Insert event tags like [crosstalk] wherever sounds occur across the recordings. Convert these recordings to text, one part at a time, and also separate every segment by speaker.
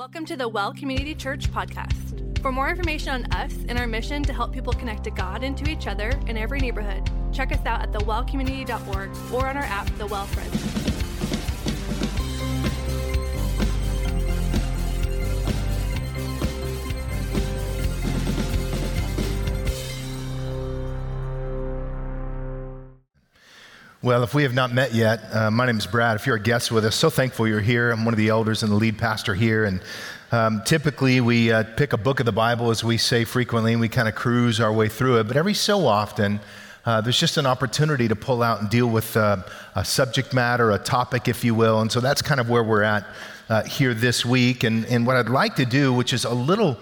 Speaker 1: Welcome to the Well Community Church podcast. For more information on us and our mission to help people connect to God and to each other in every neighborhood, check us out at thewellcommunity.org or on our app, The Well Friends.
Speaker 2: Well, if we have not met yet, uh, my name is Brad. If you're a guest with us, so thankful you're here. I'm one of the elders and the lead pastor here. And um, typically, we uh, pick a book of the Bible, as we say frequently, and we kind of cruise our way through it. But every so often, uh, there's just an opportunity to pull out and deal with uh, a subject matter, a topic, if you will. And so that's kind of where we're at uh, here this week. And, and what I'd like to do, which is a little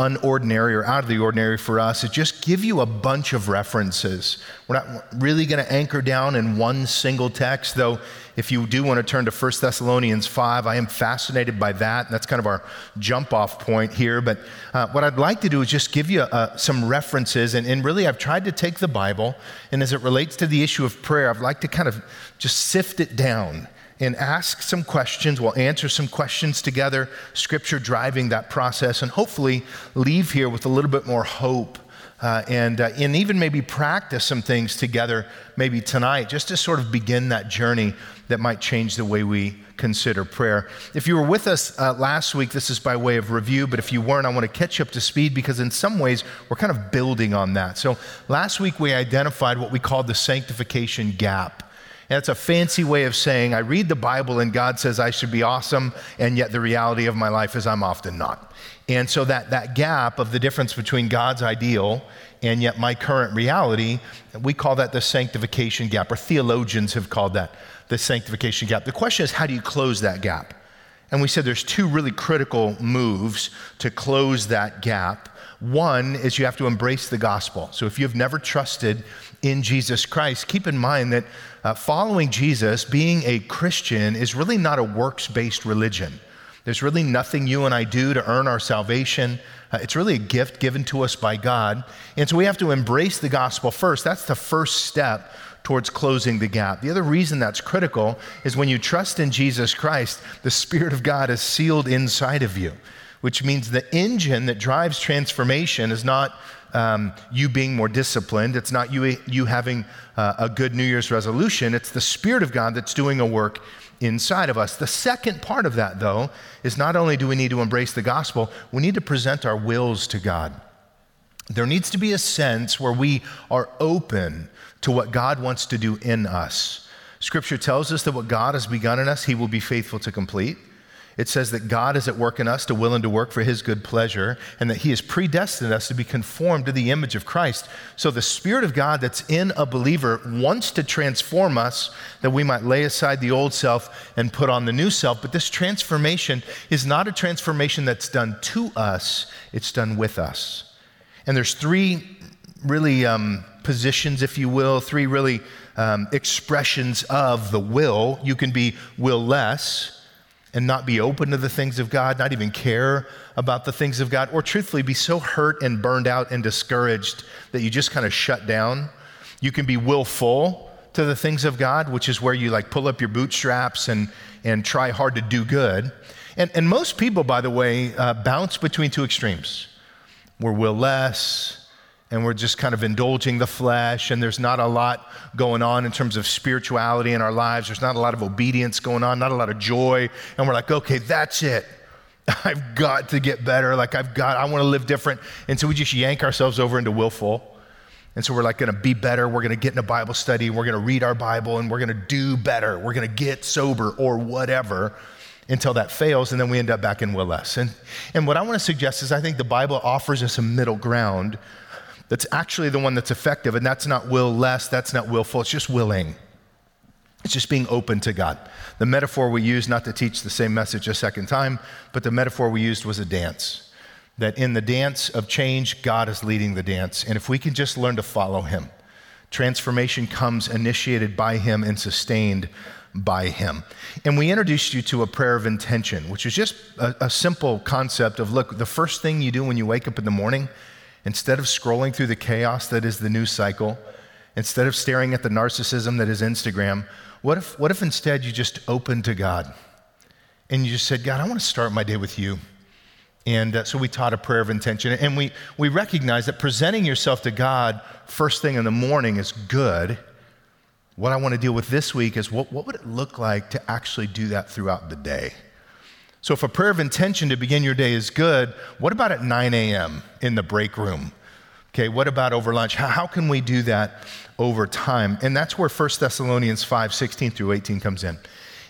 Speaker 2: unordinary or out of the ordinary for us is just give you a bunch of references. We're not really going to anchor down in one single text, though if you do want to turn to 1 Thessalonians 5, I am fascinated by that. That's kind of our jump off point here. But uh, what I'd like to do is just give you uh, some references. And, and really, I've tried to take the Bible, and as it relates to the issue of prayer, I'd like to kind of just sift it down and ask some questions. We'll answer some questions together, scripture driving that process, and hopefully leave here with a little bit more hope. Uh, and, uh, and even maybe practice some things together, maybe tonight, just to sort of begin that journey that might change the way we consider prayer. If you were with us uh, last week, this is by way of review, but if you weren't, I want to catch you up to speed because in some ways we're kind of building on that. So last week we identified what we called the sanctification gap. It's a fancy way of saying I read the Bible and God says I should be awesome, and yet the reality of my life is I'm often not. And so that, that gap of the difference between God's ideal and yet my current reality, we call that the sanctification gap, or theologians have called that the sanctification gap. The question is, how do you close that gap? And we said there's two really critical moves to close that gap. One is you have to embrace the gospel. So if you've never trusted in Jesus Christ, keep in mind that uh, following Jesus, being a Christian, is really not a works based religion. There's really nothing you and I do to earn our salvation. Uh, it's really a gift given to us by God. And so we have to embrace the gospel first. That's the first step towards closing the gap. The other reason that's critical is when you trust in Jesus Christ, the Spirit of God is sealed inside of you, which means the engine that drives transformation is not um, you being more disciplined. It's not you, you having uh, a good New Year's resolution. It's the Spirit of God that's doing a work inside of us. The second part of that, though, is not only do we need to embrace the gospel, we need to present our wills to God. There needs to be a sense where we are open to what God wants to do in us. Scripture tells us that what God has begun in us, He will be faithful to complete. It says that God is at work in us to will and to work for his good pleasure, and that he has predestined us to be conformed to the image of Christ. So the Spirit of God that's in a believer wants to transform us that we might lay aside the old self and put on the new self. But this transformation is not a transformation that's done to us, it's done with us. And there's three really um, positions, if you will, three really um, expressions of the will. You can be will less and not be open to the things of God, not even care about the things of God, or truthfully be so hurt and burned out and discouraged that you just kind of shut down. You can be willful to the things of God, which is where you like pull up your bootstraps and, and try hard to do good. And, and most people, by the way, uh, bounce between two extremes. We're will less, and we're just kind of indulging the flesh, and there's not a lot going on in terms of spirituality in our lives. There's not a lot of obedience going on, not a lot of joy. And we're like, okay, that's it. [laughs] I've got to get better. Like, I've got, I want to live different. And so we just yank ourselves over into willful. And so we're like going to be better. We're going to get in a Bible study. We're going to read our Bible and we're going to do better. We're going to get sober or whatever until that fails. And then we end up back in will less. And, and what I want to suggest is I think the Bible offers us a middle ground that's actually the one that's effective. And that's not will less, that's not willful, it's just willing. It's just being open to God. The metaphor we used, not to teach the same message a second time, but the metaphor we used was a dance. That in the dance of change, God is leading the dance. And if we can just learn to follow Him, transformation comes initiated by Him and sustained by Him. And we introduced you to a prayer of intention, which is just a, a simple concept of look, the first thing you do when you wake up in the morning Instead of scrolling through the chaos that is the news cycle, instead of staring at the narcissism that is Instagram, what if, what if instead you just opened to God and you just said, God, I want to start my day with you. And uh, so we taught a prayer of intention. And we, we recognize that presenting yourself to God first thing in the morning is good. What I want to deal with this week is what, what would it look like to actually do that throughout the day? So, if a prayer of intention to begin your day is good, what about at 9 a.m. in the break room? Okay, what about over lunch? How, can we do that over time? And that's where 1 Thessalonians 5 16 through 18 comes in.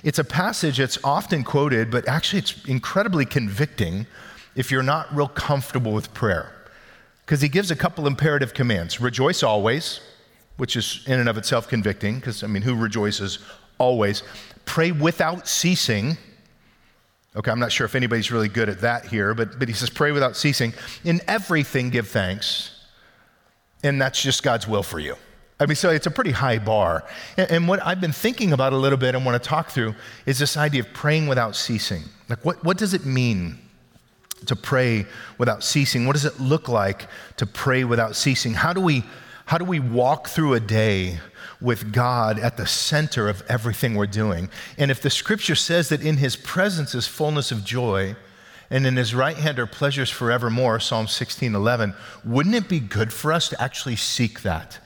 Speaker 2: It's a passage that's often quoted, but actually it's incredibly convicting if you're not real comfortable with prayer. Because he gives a couple imperative commands rejoice always, which is in and of itself convicting, because I mean, who rejoices always? Pray without ceasing Okay, I'm not sure if anybody's really good at that here, but, but he says, pray without ceasing. In everything, give thanks. And that's just God's will for you. I mean, so it's a pretty high bar. And, and, what I've been thinking about a little bit and want to talk through is this idea of praying without ceasing. Like, what, what does it mean to pray without ceasing? What does it look like to pray without ceasing? How do we, how do we walk through a day with God at the center of everything we're doing. And if the scripture says that in his presence is fullness of joy, and in his right hand are pleasures forevermore, Psalm 16, 11, wouldn't it be good for us to actually seek that?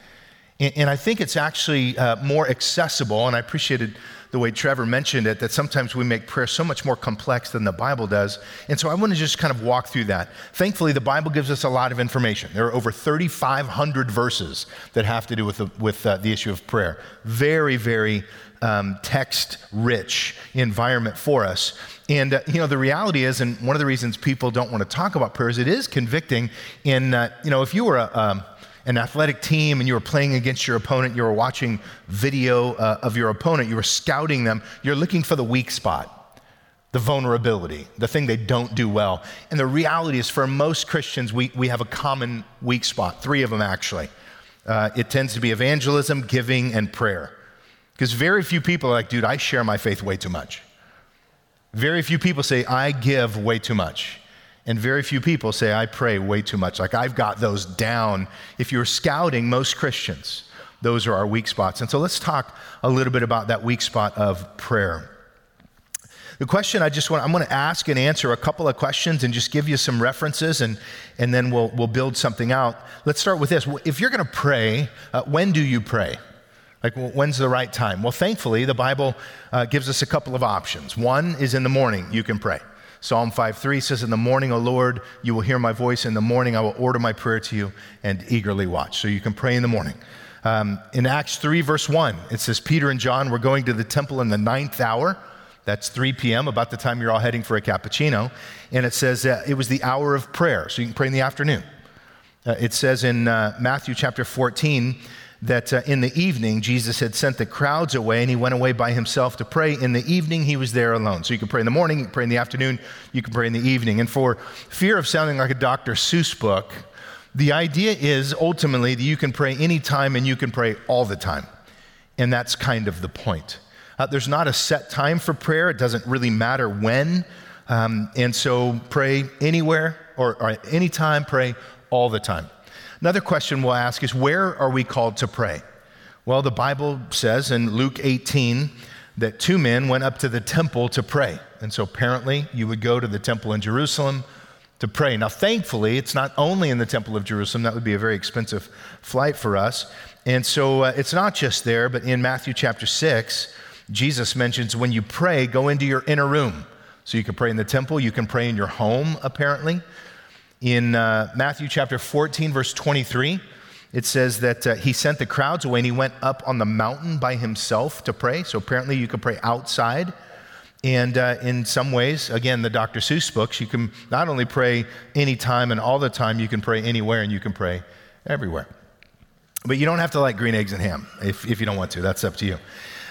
Speaker 2: And, and I think it's actually uh, more accessible, and I appreciated the way Trevor mentioned it, that sometimes we make prayer so much more complex than the Bible does. And so I want to just kind of walk through that. Thankfully, the Bible gives us a lot of information. There are over 3,500 verses that have to do with the, with, uh, the issue of prayer. Very, very um, text rich environment for us. And, uh, you know, the reality is, and one of the reasons people don't want to talk about prayer is it is convicting in, uh, you know, if you were a, um, an athletic team and you were playing against your opponent, you were watching video uh, of your opponent, you were scouting them, you're looking for the weak spot, the vulnerability, the thing they don't do well. And the reality is, for most Christians, we, we have a common weak spot, three of them actually. Uh, it tends to be evangelism, giving, and prayer. Because very few people are like, dude, I share my faith way too much. Very few people say, I give way too much. And very few people say, I pray way too much. Like, I've got those down. If you're scouting most Christians, those are our weak spots. And so let's talk a little bit about that weak spot of prayer. The question I just want, I'm going to ask and answer a couple of questions and just give you some references and, and then we'll, we'll build something out. Let's start with this. If you're going to pray, uh, when do you pray? Like, when's the right time? Well, thankfully, the Bible uh, gives us a couple of options. One is in the morning, you can pray. Psalm 5:3 says, In the morning, O Lord, you will hear my voice. In the morning, I will order my prayer to you and eagerly watch. So you can pray in the morning. Um, in Acts 3, verse 1, it says, Peter and John were going to the temple in the ninth hour. That's 3 p.m., about the time you're all heading for a cappuccino. And it says it was the hour of prayer. So you can pray in the afternoon. Uh, it says in uh, Matthew chapter 14, that uh, in the evening, Jesus had sent the crowds away and he went away by himself to pray. In the evening, he was there alone. So you can pray in the morning, you can pray in the afternoon, you can pray in the evening. And for fear of sounding like a Dr. Seuss book, the idea is ultimately that you can pray anytime and you can pray all the time. And that's kind of the point. Uh, there's not a set time for prayer, it doesn't really matter when. Um, and so pray anywhere or, or anytime, pray all the time. Another question we'll ask is where are we called to pray? Well, the Bible says in Luke 18 that two men went up to the temple to pray. And so apparently you would go to the temple in Jerusalem to pray. Now, thankfully, it's not only in the temple of Jerusalem, that would be a very expensive flight for us. And so uh, it's not just there, but in Matthew chapter 6, Jesus mentions when you pray, go into your inner room. So you can pray in the temple, you can pray in your home, apparently. In uh, Matthew chapter 14, verse 23, it says that uh, he sent the crowds away and he went up on the mountain by himself to pray. So apparently you could pray outside. And uh, in some ways, again, the Dr. Seuss books, you can not only pray anytime and all the time, you can pray anywhere and you can pray everywhere. But you don't have to like green eggs and ham if, if you don't want to. That's up to you.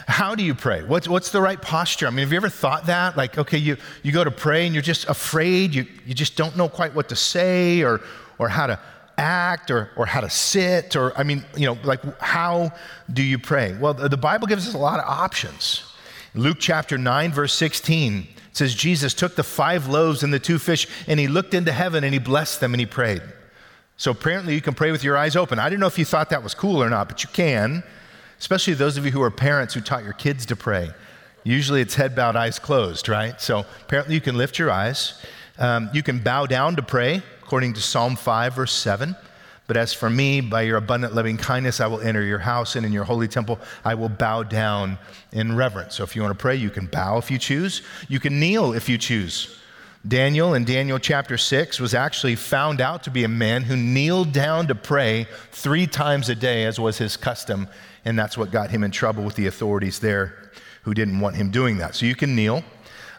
Speaker 2: How do you pray? What's, what's the right posture? I mean, have you ever thought that? Like, okay, you, you go to pray and you're just afraid, you, you just don't know quite what to say or, or how to act or, or how to sit or, I mean, you know, like, how do you pray? Well, the Bible gives us a lot of options. Luke chapter 9, verse 16 says, Jesus took the five loaves and the two fish and he looked into heaven and he blessed them and he prayed. So apparently you can pray with your eyes open. I don't know if you thought that was cool or not, but you can especially those of you who are parents who taught your kids to pray. Usually it's head bowed, eyes closed, right? So apparently you can lift your eyes. Um, you can bow down to pray, according to Psalm 5, verse 7. But as for me, by your abundant loving kindness, I will enter your house, and in your holy temple, I will bow down in reverence. So if you want to pray, you can bow if you choose. You can kneel if you choose. Daniel in Daniel chapter 6 was actually found out to be a man who kneeled down to pray three times a day, as was his custom. And that's what got him in trouble with the authorities there who didn't want him doing that. So you can kneel.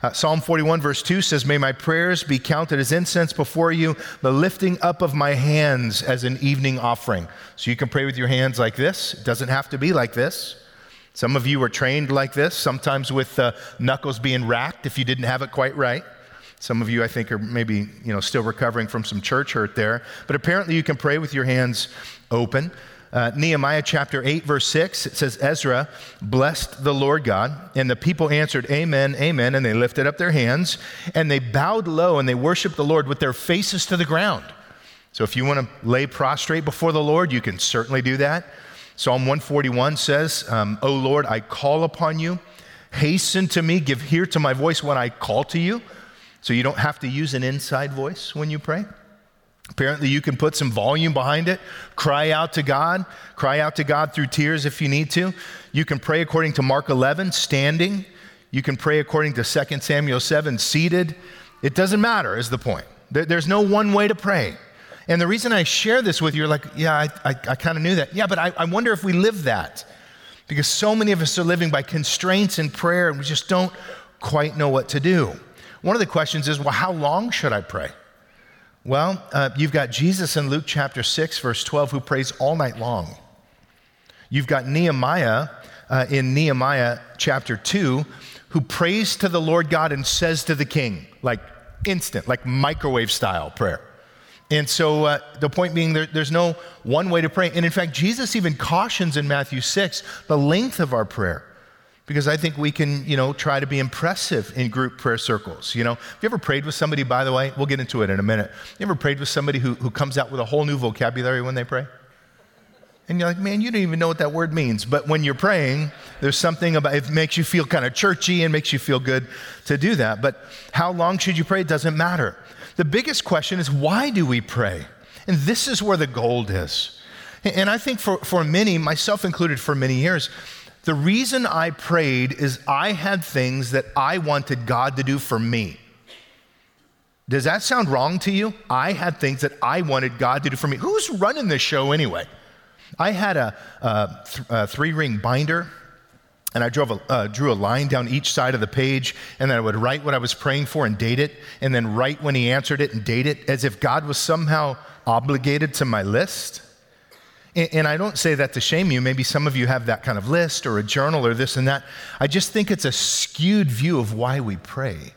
Speaker 2: Uh, Psalm 41, verse 2 says, May my prayers be counted as incense before you, the lifting up of my hands as an evening offering. So you can pray with your hands like this. It doesn't have to be like this. Some of you were trained like this, sometimes with uh, knuckles being racked if you didn't have it quite right. Some of you, I think, are maybe you know, still recovering from some church hurt there. But apparently, you can pray with your hands open. Uh, Nehemiah chapter 8, verse 6, it says, Ezra blessed the Lord God, and the people answered, Amen, Amen, and they lifted up their hands, and they bowed low and they worshiped the Lord with their faces to the ground. So if you want to lay prostrate before the Lord, you can certainly do that. Psalm 141 says, um, O Lord, I call upon you. Hasten to me, give ear to my voice when I call to you. So you don't have to use an inside voice when you pray. Apparently, you can put some volume behind it, cry out to God, cry out to God through tears if you need to. You can pray according to Mark 11, standing. You can pray according to 2 Samuel 7, seated. It doesn't matter, is the point. There's no one way to pray. And the reason I share this with you, like, yeah, I, I, I kind of knew that. Yeah, but I, I wonder if we live that. Because so many of us are living by constraints in prayer and we just don't quite know what to do. One of the questions is, well, how long should I pray? Well, uh, you've got Jesus in Luke chapter 6, verse 12, who prays all night long. You've got Nehemiah uh, in Nehemiah chapter 2, who prays to the Lord God and says to the king, like instant, like microwave style prayer. And so uh, the point being, there, there's no one way to pray. And in fact, Jesus even cautions in Matthew 6 the length of our prayer because I think we can, you know, try to be impressive in group prayer circles. You know, have you ever prayed with somebody, by the way? We'll get into it in a minute. You ever prayed with somebody who, who comes out with a whole new vocabulary when they pray? And you're like, man, you don't even know what that word means. But when you're praying, there's something about it makes you feel kind of churchy and makes you feel good to do that. But how long should you pray? It doesn't matter. The biggest question is why do we pray? And this is where the gold is. And I think for, for many, myself included for many years, the reason I prayed is I had things that I wanted God to do for me. Does that sound wrong to you? I had things that I wanted God to do for me. Who's running this show anyway? I had a, a, th- a three ring binder and I uh, drew a line down each side of the page, and then I would write what I was praying for and date it, and then write when he answered it and date it, as if God was somehow obligated to my list. And I don't say that to shame you. Maybe some of you have that kind of list or a journal or this and that. I just think it's a skewed view of why we pray.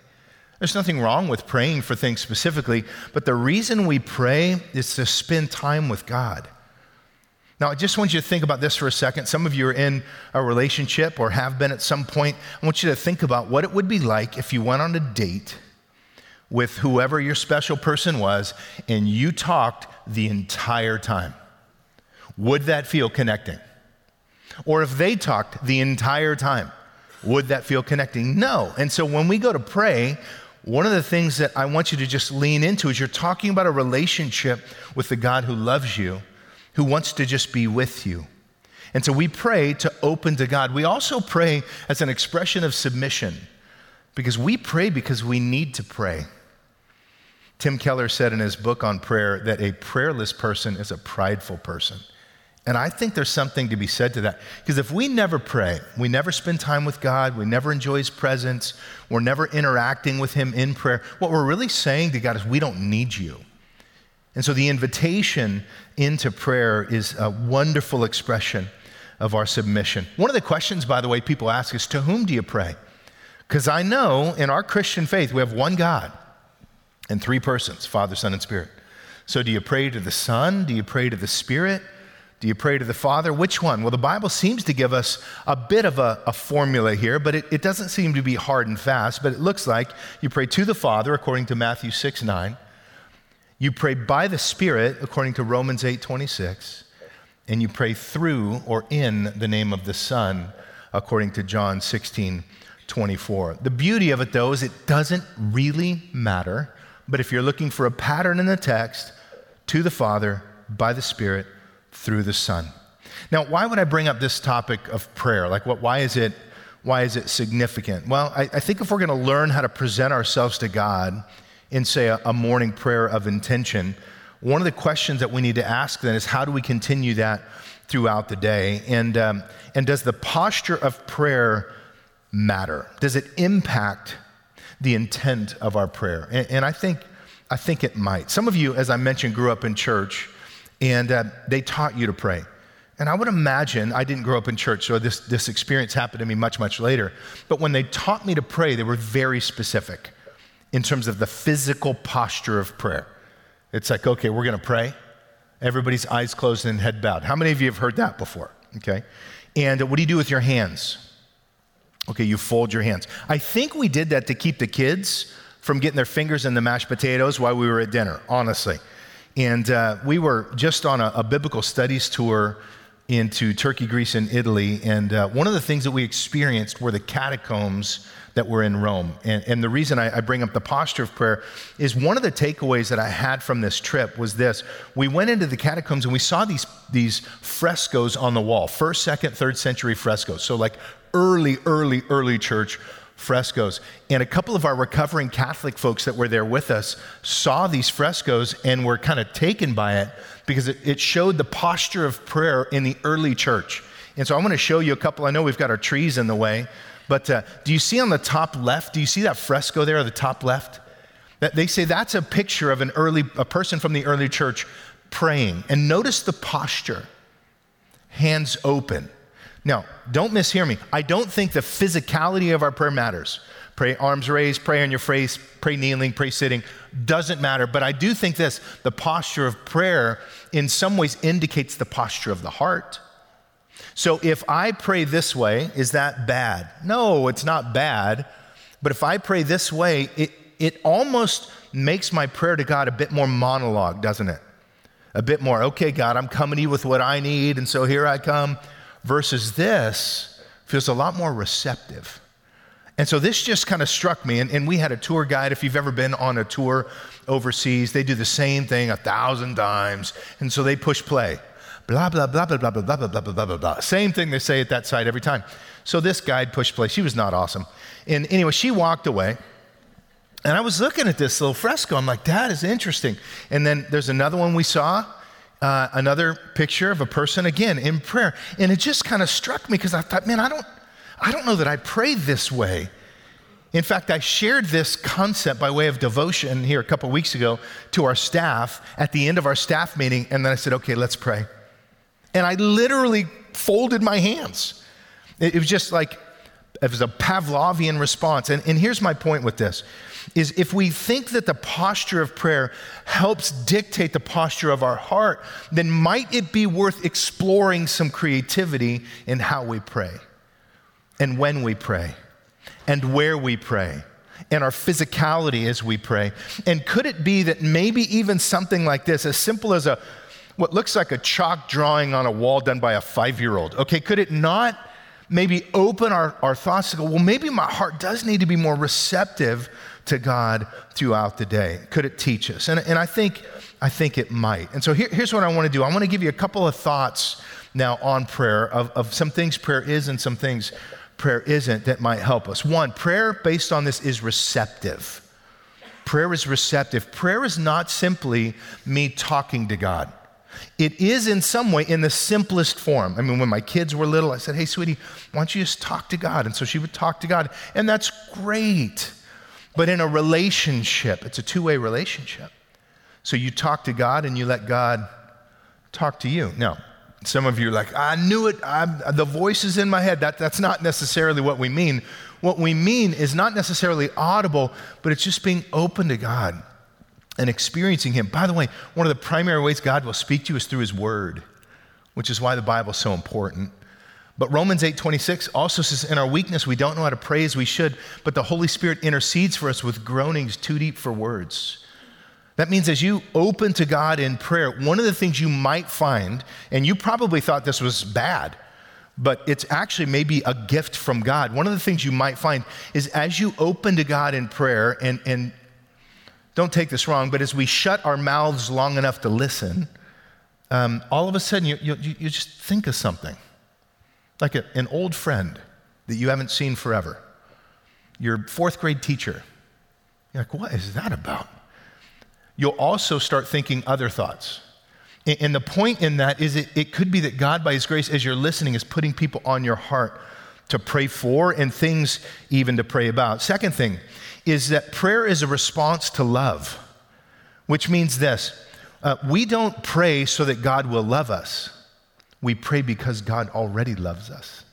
Speaker 2: There's nothing wrong with praying for things specifically, but the reason we pray is to spend time with God. Now, I just want you to think about this for a second. Some of you are in a relationship or have been at some point. I want you to think about what it would be like if you went on a date with whoever your special person was and you talked the entire time. Would that feel connecting? Or if they talked the entire time, would that feel connecting? No. And so when we go to pray, one of the things that I want you to just lean into is you're talking about a relationship with the God who loves you, who wants to just be with you. And so we pray to open to God. We also pray as an expression of submission because we pray because we need to pray. Tim Keller said in his book on prayer that a prayerless person is a prideful person. And I think there's something to be said to that. Because if we never pray, we never spend time with God, we never enjoy His presence, we're never interacting with Him in prayer, what we're really saying to God is, we don't need you. And so the invitation into prayer is a wonderful expression of our submission. One of the questions, by the way, people ask is, to whom do you pray? Because I know in our Christian faith, we have one God and three persons Father, Son, and Spirit. So do you pray to the Son? Do you pray to the Spirit? Do you pray to the Father? Which one? Well, the Bible seems to give us a bit of a, a formula here, but it, it, doesn't seem to be hard and fast. But it looks like you pray to the Father, according to Matthew 6 9. You pray by the Spirit, according to Romans 8 26. And you pray through or in the name of the Son, according to John 16 24. The beauty of it, though, is it doesn't really matter but if you're looking for a pattern in the text, to the Father by the Spirit through the Son. Now, why would I bring up this topic of prayer? Like, what, why, is it, why is it significant? Well, I, I think if we're going to learn how to present ourselves to God in, say, a, a morning prayer of intention, one of the questions that we need to ask then is how do we continue that throughout the day? And, um, and does the posture of prayer matter? Does it impact the intent of our prayer? And, and I, think, I think it might. Some of you, as I mentioned, grew up in church and uh, they taught you to pray. And I would imagine, I didn't grow up in church, so this, this experience happened to me much, much later. But when they taught me to pray, they were very specific in terms of the physical posture of prayer. It's like, okay, we're going to pray. Everybody's eyes closed and head bowed. How many of you have heard that before? Okay. And what do you do with your hands? Okay, you fold your hands. I think we did that to keep the kids from getting their fingers in the mashed potatoes while we were at dinner, honestly. And uh, we were just on a, a, biblical studies tour into Turkey, Greece, and Italy. And uh, one of the things that we experienced were the catacombs that were in Rome. And, and the reason I, I bring up the posture of prayer is one of the takeaways that I had from this trip was this. We went into the catacombs and we saw these, these frescoes on the wall, first, second, third century frescoes. So, like early, early, early church frescoes. And a couple of our recovering Catholic folks that were there with us saw these frescoes and were kind of taken by it because it, it showed the posture of prayer in the early church. And so I'm going to show you a couple. I know we've got our trees in the way, but uh, do you see on the top left, do you see that fresco there the top left? That they say that's a picture of an early, a person from the early church praying. And notice the posture hands open. Now, don't mishear me. I don't think the physicality of our prayer matters. Pray arms raised, pray on your face, pray kneeling, pray sitting, doesn't matter. But I do think this the posture of prayer in some ways indicates the posture of the heart. So if I pray this way, is that bad? No, it's not bad. But if I pray this way, it, it almost makes my prayer to God a bit more monologue, doesn't it? A bit more, okay, God, I'm coming to you with what I need, and so here I come. Versus this feels a lot more receptive. And so this just kind of struck me. And, and, we had a tour guide. If you've ever been on a tour overseas, they do the same thing a thousand times. And so they push play blah, blah, blah, blah, blah, blah, blah, blah, blah, blah, blah, blah. Same thing they say at that site every time. So this guide pushed play. She was not awesome. And anyway, she walked away. And I was looking at this little fresco. I'm like, that is interesting. And then there's another one we saw, uh, another picture of a person again in prayer. And it just kind of struck me because I thought, man, I don't, I don't know that I pray this way. In fact, I shared this concept by way of devotion here a couple weeks ago to our staff at the end of our staff meeting. And then I said, okay, let's pray. And I literally folded my hands. It, it was just like, it was a Pavlovian response. And, and here's my point with this is if we think that the posture of prayer helps dictate the posture of our heart, then might it be worth exploring some creativity in how we pray and when we pray and where we pray and our physicality as we pray? And could it be that maybe even something like this, as simple as a what looks like a chalk drawing on a wall done by a five year old. Okay, could it not maybe open our, our thoughts to go, well, maybe my heart does need to be more receptive to God throughout the day? Could it teach us? And, and I, think, I think it might. And so here, here's what I want to do I want to give you a couple of thoughts now on prayer of, of some things prayer is and some things prayer isn't that might help us. One, prayer based on this is receptive. Prayer is receptive. Prayer is not simply me talking to God. It is in some way in the simplest form. I mean, when my kids were little, I said, Hey, sweetie, why don't you just talk to God? And so she would talk to God, and that's great. But in a relationship, it's a two way relationship. So you talk to God and you let God talk to you. Now, some of you are like, I knew it, I'm, the voice is in my head. That, that's not necessarily what we mean. What we mean is not necessarily audible, but it's just being open to God and experiencing Him. By the way, one of the primary ways God will speak to you is through His Word, which is why the Bible is so important. But Romans 8:26 also says, "In our weakness, we don't know how to pray as we should, but the Holy Spirit intercedes for us with groanings too deep for words." That means as you open to God in prayer, one of the things you might find, and you probably thought this was bad, but it's actually maybe a gift from God. One of the things you might find is as you open to God in prayer and, and don't take this wrong, but as we shut our mouths long enough to listen, um, all of a sudden you, you, you just think of something like a, an old friend that you haven't seen forever, your fourth grade teacher. You're like, what is that about? You'll also start thinking other thoughts. And the point in that is it, it could be that God, by His grace, as you're listening, is putting people on your heart to pray for and things even to pray about. Second thing is that prayer is a response to love, which means this uh, we don't pray so that God will love us, we pray because God already loves us.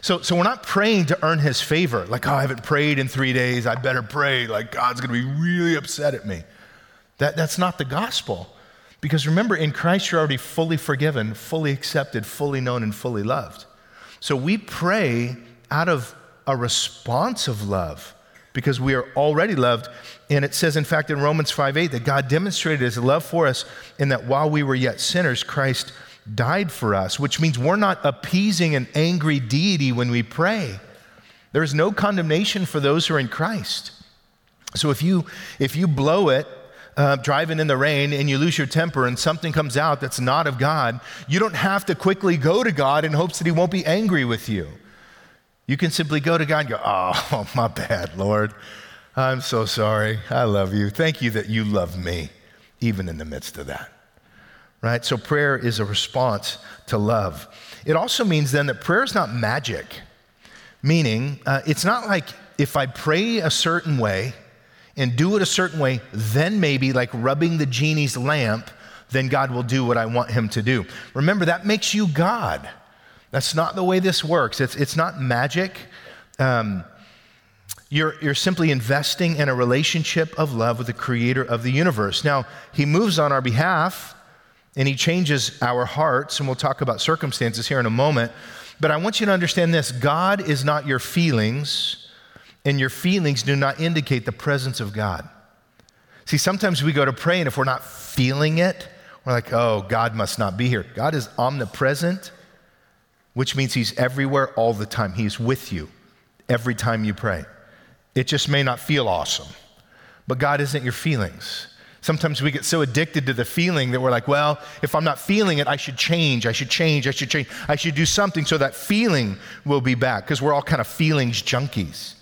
Speaker 2: So, so we're not praying to earn his favor, like, oh, I haven't prayed in three days, I better pray, like God's gonna be really upset at me. That, that's not the gospel. Because remember, in Christ, you're already fully forgiven, fully accepted, fully known, and fully loved. So we pray out of a response of love because we are already loved. And it says, in fact, in Romans 5 8, that God demonstrated his love for us in that while we were yet sinners, Christ died for us, which means we're not appeasing an angry deity when we pray. There is no condemnation for those who are in Christ. So if you if you blow it uh, driving in the rain and you lose your temper and something comes out that's not of God, you don't have to quickly go to God in hopes that He won't be angry with you. You can simply go to God and go, Oh, [laughs] my bad, Lord. I'm so sorry. I love you. Thank you that you love me, even in the midst of that. Right? So prayer is a response to love. It also means then that prayer is not magic, meaning uh, it's not like if I pray a certain way, and do it a certain way, then maybe like rubbing the genie's lamp, then God will do what I want him to do. Remember, that makes you God. That's not the way this works. It's, it's not magic. Um, you're, you're simply investing in a relationship of love with the creator of the universe. Now, he moves on our behalf and he changes our hearts, and we'll talk about circumstances here in a moment. But I want you to understand this God is not your feelings and your feelings do not indicate the presence of God. See, sometimes we go to pray, and if we're not feeling it, we're like, oh, God must not be here. God is omnipresent, which means He's everywhere all the time. He's with you every time you pray. It just may not feel awesome, but God isn't your feelings. Sometimes we get so addicted to the feeling that we're like, well, if I'm not feeling it, I should change, I should change, I should change, I should do something so that feeling will be back, because we're all kind of feelings junkies.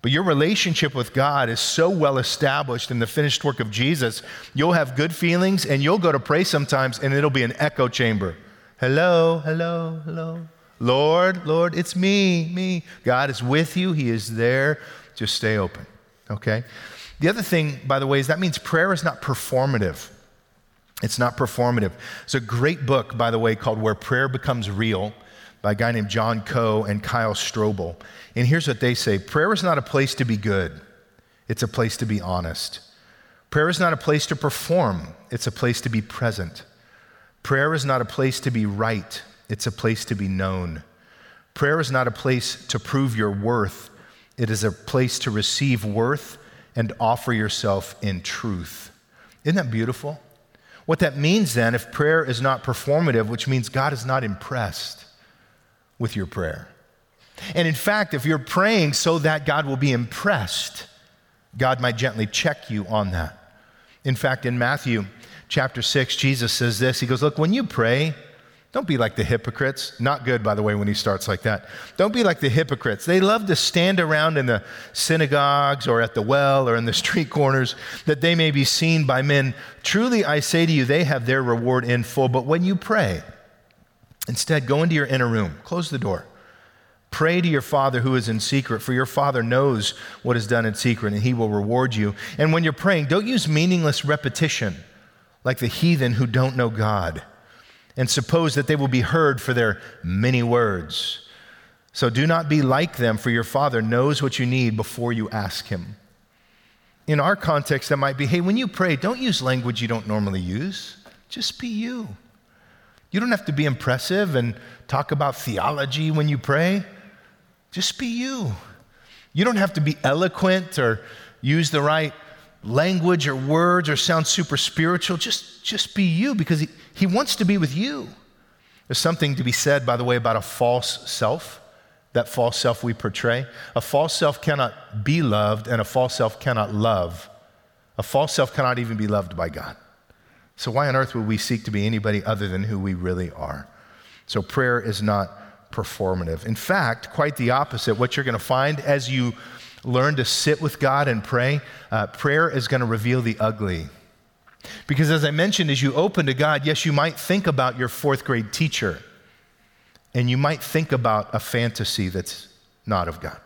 Speaker 2: But your relationship with God is so well established in the finished work of Jesus, you'll have good feelings and you'll go to pray sometimes and it'll be an echo chamber. Hello, hello, hello. Lord, Lord, it's me, me. God is with you, He is there. Just stay open, okay? The other thing, by the way, is that means prayer is not performative. It's not performative. It's a great book, by the way, called Where Prayer Becomes Real by a guy named John Coe and Kyle Strobel. And here's what they say prayer is not a place to be good, it's a place to be honest. Prayer is not a place to perform, it's a place to be present. Prayer is not a place to be right, it's a place to be known. Prayer is not a place to prove your worth, it is a place to receive worth and offer yourself in truth. Isn't that beautiful? What that means then, if prayer is not performative, which means God is not impressed with your prayer. And in fact, if you're praying so that God will be impressed, God might gently check you on that. In fact, in Matthew chapter 6, Jesus says this He goes, Look, when you pray, don't be like the hypocrites. Not good, by the way, when he starts like that. Don't be like the hypocrites. They love to stand around in the synagogues or at the well or in the [laughs] street corners that they may be seen by men. Truly, I say to you, they have their reward in full. But when you pray, instead go into your inner room, close the door, Pray to your Father who is in secret, for your Father knows what is done in secret, and he will reward you. And when you're praying, don't use meaningless repetition like the heathen who don't know God and suppose that they will be heard for their many words. So do not be like them, for your Father knows what you need before you ask him. In our context, that might be hey, when you pray, don't use language you don't normally use, just be you. You don't have to be impressive and talk about theology when you pray. Just be you. You don't have to be eloquent or use the right language or words or sound super spiritual. Just, just be you because he, he wants to be with you. There's something to be said, by the way, about a false self, that false self we portray. A false self cannot be loved, and a false self cannot love. A false self cannot even be loved by God. So, why on earth would we seek to be anybody other than who we really are? So, prayer is not performative. In fact, quite the opposite. What you're going to find as you learn to sit with God and pray, uh, prayer is going to reveal the ugly. Because, as I mentioned, as you open to God, yes, you might think about your fourth grade teacher, and you might think about a fantasy that's not of God.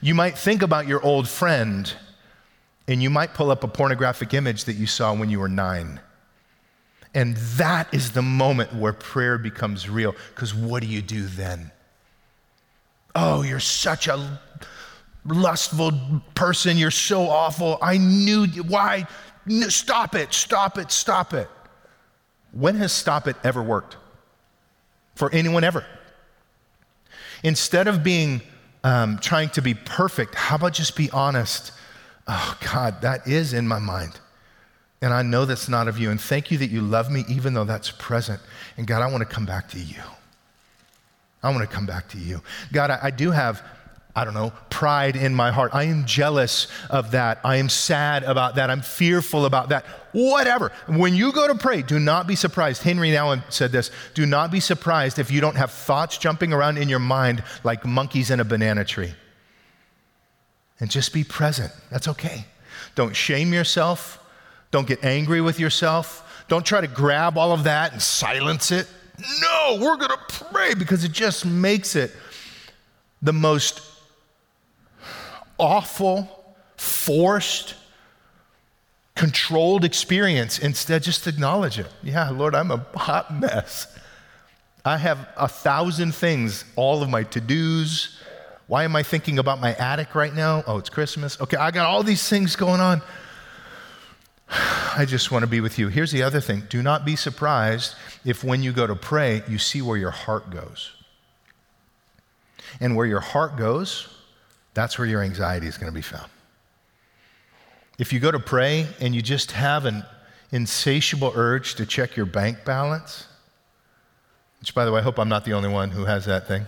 Speaker 2: You might think about your old friend and you might pull up a pornographic image that you saw when you were nine. And that is the moment where prayer becomes real. Because what do you do then? Oh, you're such a lustful person. You're so awful. I knew why. Stop it, stop it, stop it. When has stop it ever worked? For anyone ever? Instead of being um, trying to be perfect, how about just be honest Oh, God, that is in my mind. And I know that's not of you. And thank you that you love me even though that's present. And God, I want to come back to you. I want to come back to you. God, I, I do have, I don't know, pride in my heart. I am jealous of that. I am sad about that. I'm fearful about that. Whatever. When you go to pray, do not be surprised. Henry Nouwen said this do not be surprised if you don't have thoughts jumping around in your mind like monkeys in a banana tree and just be present. That's okay. Don't shame yourself. Don't get angry with yourself. Don't try to grab all of that and silence it. No, we're going to pray because it just makes it the most awful, forced, controlled experience. Instead, just acknowledge it. Yeah, Lord, I'm a hot mess. I have a thousand things, all of my to dos, why am I thinking about my attic right now? Oh, it's Christmas. Okay, I got all these things going on. [sighs] I just want to be with you. Here's the other thing do not be surprised if when you go to pray, you see where your heart goes. And where your heart goes, that's where your anxiety is going to be found. If you go to pray and you just have an insatiable urge to check your bank balance, which, by the way, I hope I'm not the only one who has that thing.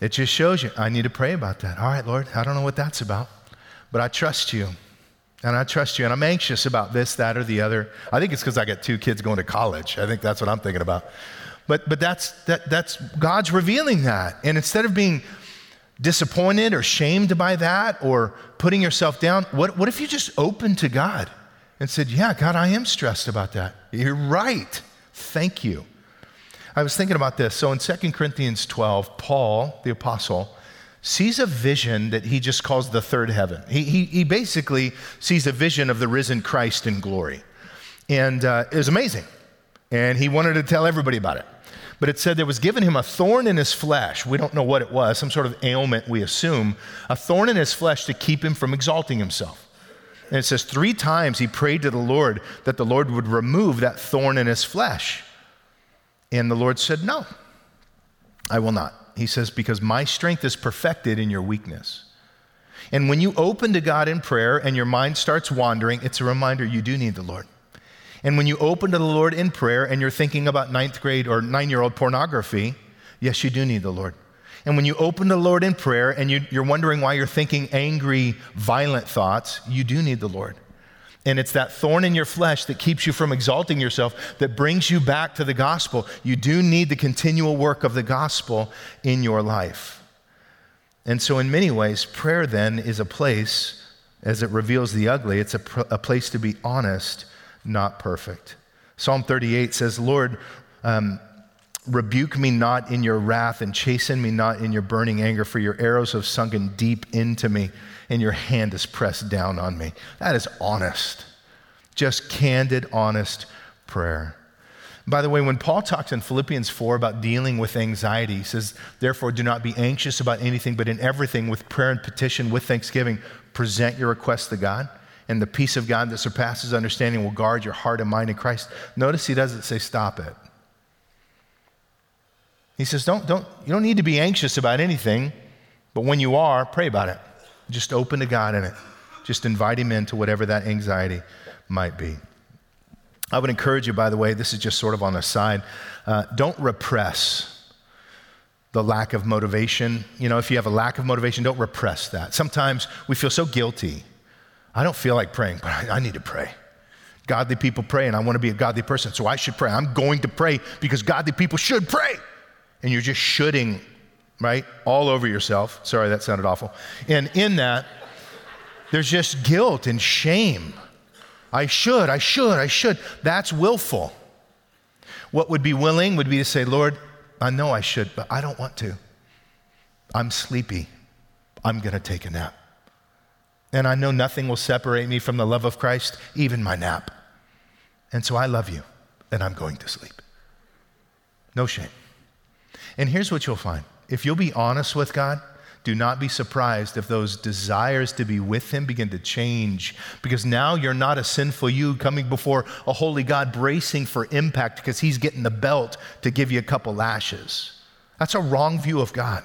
Speaker 2: It just shows you, I need to pray about that. All right, Lord, I don't know what that's about, but I trust you. And I trust you. And I'm anxious about this, that, or the other. I think it's because I got two kids going to college. I think that's what I'm thinking about. But, but that's, that, that's God's revealing that. And instead of being disappointed or shamed by that or putting yourself down, what, what if you just opened to God and said, Yeah, God, I am stressed about that. You're right. Thank you. I was thinking about this. So in 2 Corinthians 12, Paul, the apostle, sees a vision that he just calls the third heaven. He, he, he basically sees a vision of the risen Christ in glory. And uh, it was amazing. And he wanted to tell everybody about it. But it said there was given him a thorn in his flesh. We don't know what it was, some sort of ailment, we assume. A thorn in his flesh to keep him from exalting himself. And it says three times he prayed to the Lord that the Lord would remove that thorn in his flesh. And the Lord said, No, I will not. He says, Because my strength is perfected in your weakness. And when you open to God in prayer and your mind starts wandering, it's a reminder you do need the Lord. And when you open to the Lord in prayer and you're thinking about ninth grade or nine year old pornography, yes, you do need the Lord. And when you open to the Lord in prayer and you, are wondering why you're thinking angry, violent thoughts, you do need the Lord. And it's that thorn in your flesh that keeps you from exalting yourself, that brings you back to the gospel. You do need the continual work of the gospel in your life. And so, in many ways, prayer then is a place, as it reveals the ugly, it's a, pr- a place to be honest, not perfect. Psalm 38 says, Lord, um, rebuke me not in your wrath and chasten me not in your burning anger, for your arrows have sunken deep into me and your hand is pressed down on me. That is honest, just candid, honest prayer. By the way, when Paul talks in Philippians 4 about dealing with anxiety, he says, Therefore, do not be anxious about anything, but in everything, with prayer and petition, with thanksgiving, present your requests to God, and the peace of God that surpasses understanding will guard your heart and mind in Christ. Notice he doesn't say, Stop it. He says, don't, don't, You don't need to be anxious about anything, but when you are, pray about it. Just open to God in it. Just invite Him into whatever that anxiety might be. I would encourage you, by the way, this is just sort of on the side, uh, don't repress the lack of motivation. You know, if you have a lack of motivation, don't repress that. Sometimes we feel so guilty I don't feel like praying, but I, I need to pray. Godly people pray, and I want to be a godly person, so I should pray. I'm going to pray because godly people should pray. And you're just shooting, right, all over yourself. Sorry, that sounded awful. And in that, there's just guilt and shame. I should, I should, I should. That's willful. What would be willing would be to say, Lord, I know I should, but I don't want to. I'm sleepy. I'm going to take a nap. And I know nothing will separate me from the love of Christ, even my nap. And so I love you, and I'm going to sleep. No shame. And here's what you'll find if you'll be honest with God, do not be surprised if those desires to be with Him begin to change because now you're not a sinful you coming before a holy God bracing for impact because He's getting the belt to give you a couple lashes. That's a wrong view of God.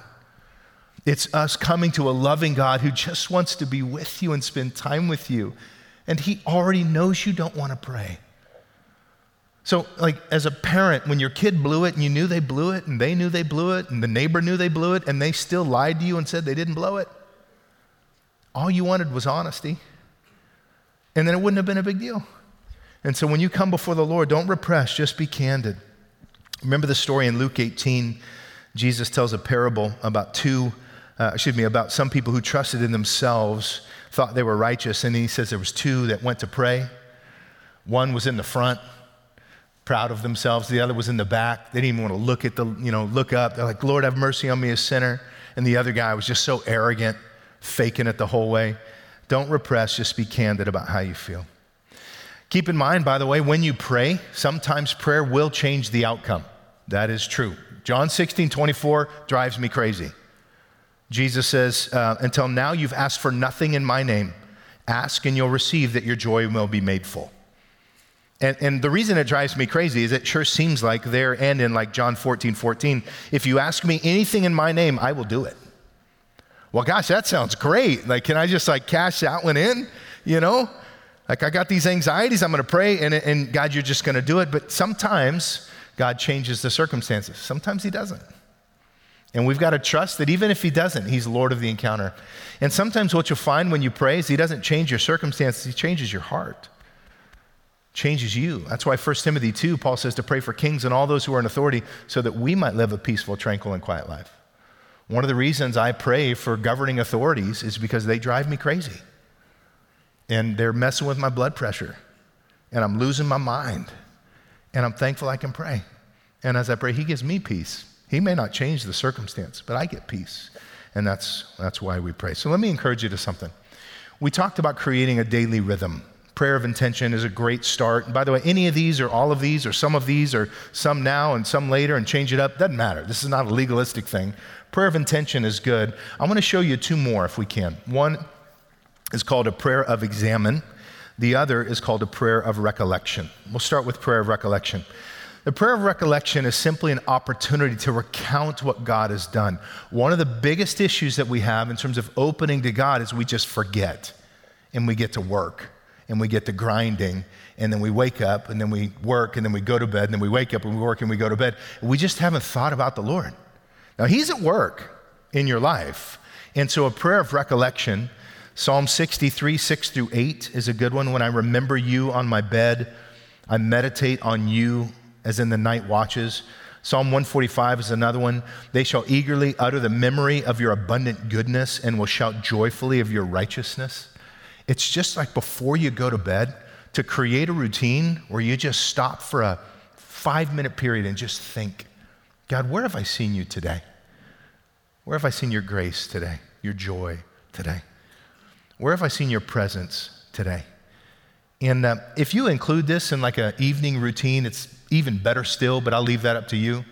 Speaker 2: It's us coming to a loving God who just wants to be with you and spend time with you. And He already knows you don't want to pray. So, like, as a parent, when your kid blew it and you knew they blew it and they knew they blew it and the neighbor knew they blew it and they still lied to you and said they didn't blow it, all you wanted was honesty. And then it wouldn't have been a big deal. And so, when you come before the Lord, don't repress, just be candid. Remember the story in Luke 18? Jesus tells a parable about two, uh, excuse me, about some people who trusted in themselves, thought they were righteous, and he says there was two that went to pray. One was in the front, proud of themselves. The other was in the back. They didn't even want to look at the, you know, look up. They're like, Lord, have mercy on me, a sinner. And the other guy was just so arrogant, faking it the whole way. Don't repress, just be candid about how you feel. Keep in mind, by the way, when you pray, sometimes prayer will change the outcome. That is true. John 16, 24 drives me crazy. Jesus says, uh, Until now you've asked for nothing in my name. Ask and you'll receive that your joy will be made full. And, and, the reason it drives me crazy is it sure seems like there and in like John 14, 14, if you ask me anything in my name, I will do it. Well, gosh, that sounds great. Like, can I just like cash that one in? You know? Like, I got these anxieties, I'm gonna pray, and, and God, you're just gonna do it. But sometimes God changes the circumstances, sometimes He doesn't. And we've got to trust that even if He doesn't, He's Lord of the encounter. And sometimes what you'll find when you pray is He doesn't change your circumstances, He changes your heart changes you. That's why 1 Timothy 2, Paul says to pray for kings and all those who are in authority so that we might live a peaceful, tranquil, and quiet life. One of the reasons I pray for governing authorities is because they drive me crazy. And they're messing with my blood pressure. And I'm losing my mind. And I'm thankful I can pray. And as I pray, He gives me peace. He may not change the circumstance, but I get peace. And that's, that's why we pray. So let me encourage you to something. We talked about creating a daily rhythm prayer of intention is a great start. And by the way, any of these or all of these or some of these or some now and some later and change it up, doesn't matter. This is not a legalistic thing. Prayer of intention is good. I want to show you two more if we can. One is called a prayer of examine, the other is called a prayer of recollection. We'll start with prayer of recollection. The prayer of recollection is simply an opportunity to recount what God has done. One of the biggest issues that we have in terms of opening to God is we just forget and we get to work and we get to grinding and then we wake up and then we work and then we go to bed and then we wake up and we work and we go to bed. We just haven't thought about the Lord. Now, He's at work in your life. And so, a prayer of recollection, Psalm 63, 6 through 8, is a good one. When I remember you on my bed, I meditate on you as in the night watches. Psalm 145 is another one. They shall eagerly utter the memory of your abundant goodness and will shout joyfully of your righteousness. It's just like before you go to bed to create a routine where you just stop for a five minute period and just think, God, where have I seen you today? Where have I seen your grace today, your joy today? Where have I seen your presence today? And uh, if you include this in like an evening routine, it's even better still, but I'll leave that up to you.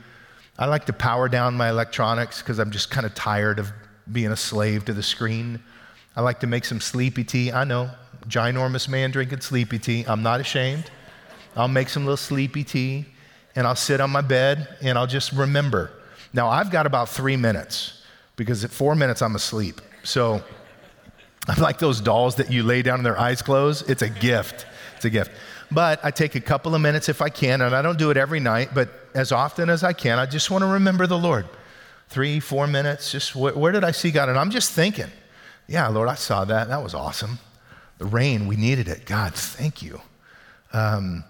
Speaker 2: I like to power down my electronics because I'm just kind of tired of being a slave to the screen. I like to make some sleepy tea. I know, ginormous man drinking sleepy tea. I'm not ashamed. I'll make some little sleepy tea and I'll sit on my bed and I'll just remember. Now, I've got about three minutes because at four minutes I'm asleep. So [laughs] I'm like those dolls that you lay down and their eyes close. It's a gift. It's a gift. But I take a couple of minutes if I can, and I don't do it every night, but as often as I can, I just want to remember the Lord. Three, four minutes, just where, where did I see God? And I'm just thinking, yeah, Lord, I saw that. That was awesome. The rain, we needed it. God, thank you. Um,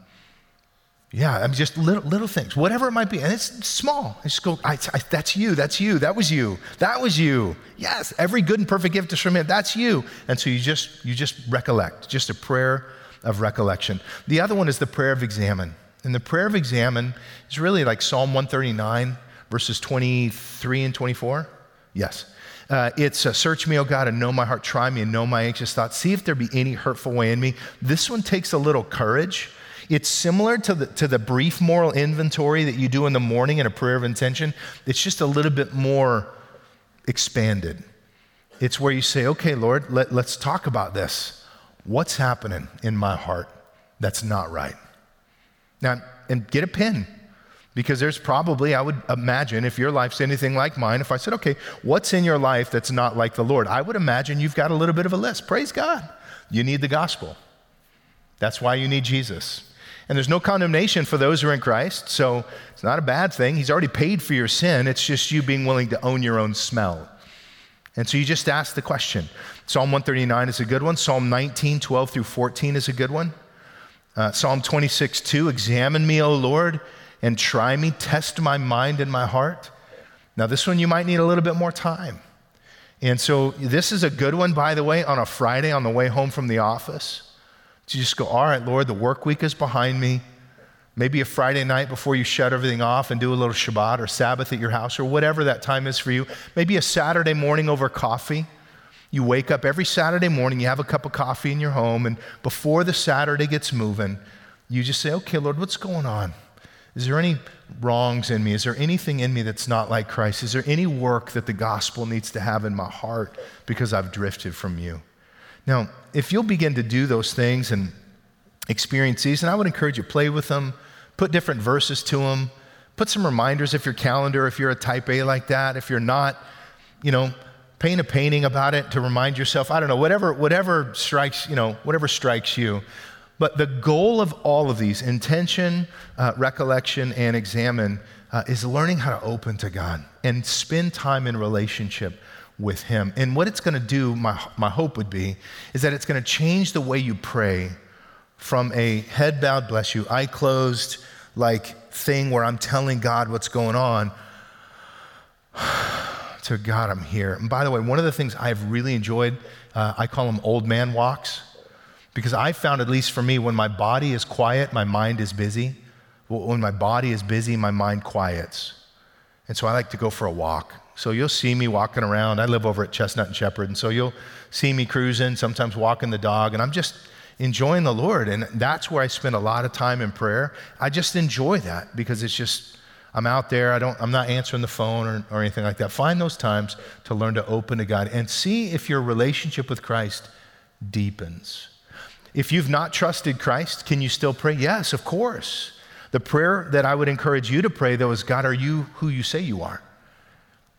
Speaker 2: yeah, I'm just little, little things, whatever it might be. And it's small. I just go, I, I, that's you, that's you, that was you, that was you. Yes, every good and perfect gift is from him, that's you. And so you just, you just recollect, just a prayer of recollection. The other one is the prayer of examine. And the prayer of examine is really like Psalm 139, verses 23 and 24. Yes. Uh, it's uh, search me, O God, and know my heart. Try me and know my anxious thoughts. See if there be any hurtful way in me. This one takes a little courage it's similar to the, to the brief moral inventory that you do in the morning in a prayer of intention. It's just a little bit more expanded. It's where you say, okay, Lord, let, let's talk about this. What's happening in my heart that's not right? Now, and get a pen because there's probably, I would imagine, if your life's anything like mine, if I said, okay, what's in your life that's not like the Lord? I would imagine you've got a little bit of a list. Praise God. You need the gospel. That's why you need Jesus. And there's no condemnation for those who are in Christ. So it's not a bad thing. He's already paid for your sin. It's just you being willing to own your own smell. And so you just ask the question. Psalm 139 is a good one. Psalm 19, 12 through 14 is a good one. Uh, Psalm 26, 2, examine me, O Lord, and try me, test my mind and my heart. Now, this one you might need a little bit more time. And so this is a good one, by the way, on a Friday on the way home from the office. To just go, all right, Lord, the work week is behind me. Maybe a Friday night before you shut everything off and do a little Shabbat or Sabbath at your house or whatever that time is for you. Maybe a Saturday morning over coffee. You wake up every Saturday morning, you have a cup of coffee in your home, and before the Saturday gets moving, you just say, okay, Lord, what's going on? Is there any wrongs in me? Is there anything in me that's not like Christ? Is there any work that the gospel needs to have in my heart because I've drifted from you? Now, if you'll begin to do those things and experience these, and I would encourage you play with them, put different verses to them, put some reminders if your calendar, if you're a type A like that, if you're not, you know, paint a painting about it to remind yourself. I don't know, whatever, whatever strikes, you know, whatever strikes you. But the goal of all of these, intention, uh, recollection, and examine, uh, is learning how to open to God and spend time in relationship with Him. And what it's going to do, my, my hope would be, is that it's going to change the way you pray from a head bowed, bless you, eye closed, like thing where I'm telling God what's going on [sighs] to God, I'm here. And by the way, one of the things I've really enjoyed, uh, I call them old man walks, because I found, at least for me, when my body is quiet, my mind is busy. When my body is busy, my mind quiets. And so I like to go for a walk. So you'll see me walking around. I live over at Chestnut and Shepherd, and so you'll see me cruising, sometimes walking the dog, and I'm just enjoying the Lord. And that's where I spend a lot of time in prayer. I just enjoy that because it's just, I'm out there. I don't, I'm not answering the phone or, or anything like that. Find those times to learn to open to God and see if your relationship with Christ deepens. If you've not trusted Christ, can you still pray? Yes, of course. The prayer that I would encourage you to pray, though, is God, are you who you say you are?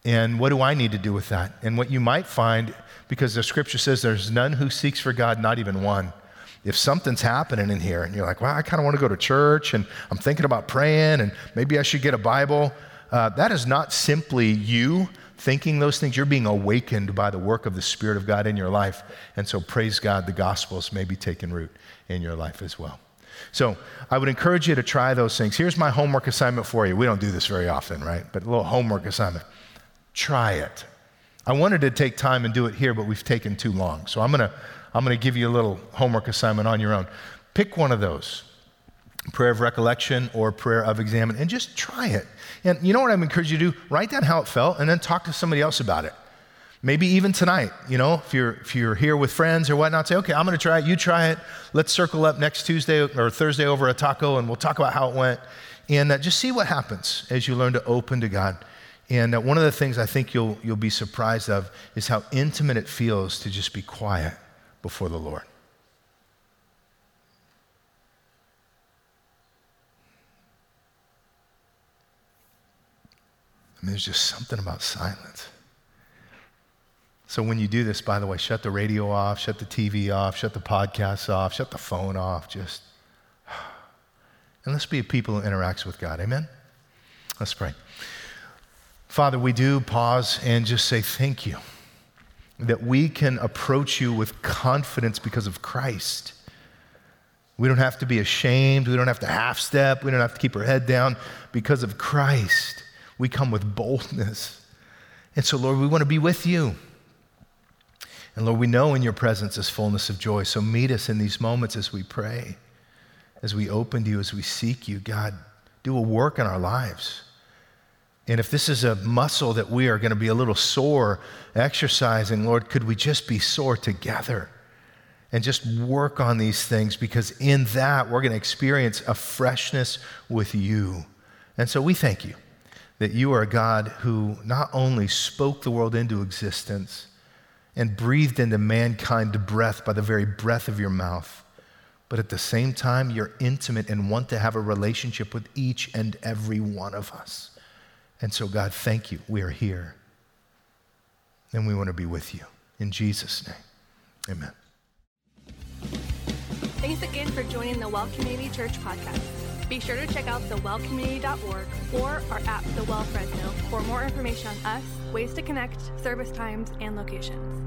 Speaker 2: And what do I need to do with that? And what you might find, because the scripture says there's none who seeks for God, not even one. If something's happening in here and you're like, well, I kind of want to go to church and I'm thinking about praying and maybe I should get a Bible, uh, that is not simply you thinking those things. You're being awakened by the work of the Spirit of God in your life. And so, praise God, the gospels may be taking root in your life as well. So, I would encourage you to try those things. Here's my homework assignment for you. We don't do this very often, right? But a little homework assignment. Try it. I wanted to take time and do it here, but we've taken too long. So I'm going to I'm going to give you a little homework assignment on your own. Pick one of those prayer of recollection or prayer of examine and just try it. And you know what I'm encouraging you to do? Write down how it felt and then talk to somebody else about it. Maybe even tonight, you know, if you're, if you're here with friends or whatnot, say, okay, I'm going to try it, you try it. Let's circle up next Tuesday or Thursday over a taco and we'll talk about how it went. And uh, just see what happens as you learn to open to God. And uh, one of the things I think you'll, you'll be surprised of is how intimate it feels to just be quiet before the Lord. I mean, there's just something about silence. So when you do this, by the way, shut the radio off, shut the TV off, shut the podcasts off, shut the phone off, just [sighs] and let's be a people who interacts with God. Amen. Let's pray. Father, we do pause and just say thank you. That we can approach you with confidence because of Christ. We don't have to be ashamed. We don't have to half step. We don't have to keep our head down. Because of Christ, we come with boldness. And so, Lord, we want to be with you. And Lord, we know in your presence is fullness of joy. So meet us in these moments as we pray, as we open to you, as we seek you. God, do a work in our lives. And if this is a muscle that we are going to be a little sore exercising, Lord, could we just be sore together? and just work on these things because in that we're going to experience a freshness with you. And so we thank you that you are a God who not only spoke the world into existence and breathed into mankind the breath by the very breath of your mouth, but at the same time, you're intimate and want to have a relationship with each and every one of us. And so, God, thank you. We are here. And we want to be with you. In Jesus' name, amen.
Speaker 1: Thanks again for joining the Well Community Church podcast. Be sure to check out thewellcommunity.org or our app, The Well Fresno, for more information on us, ways to connect, service times, and locations.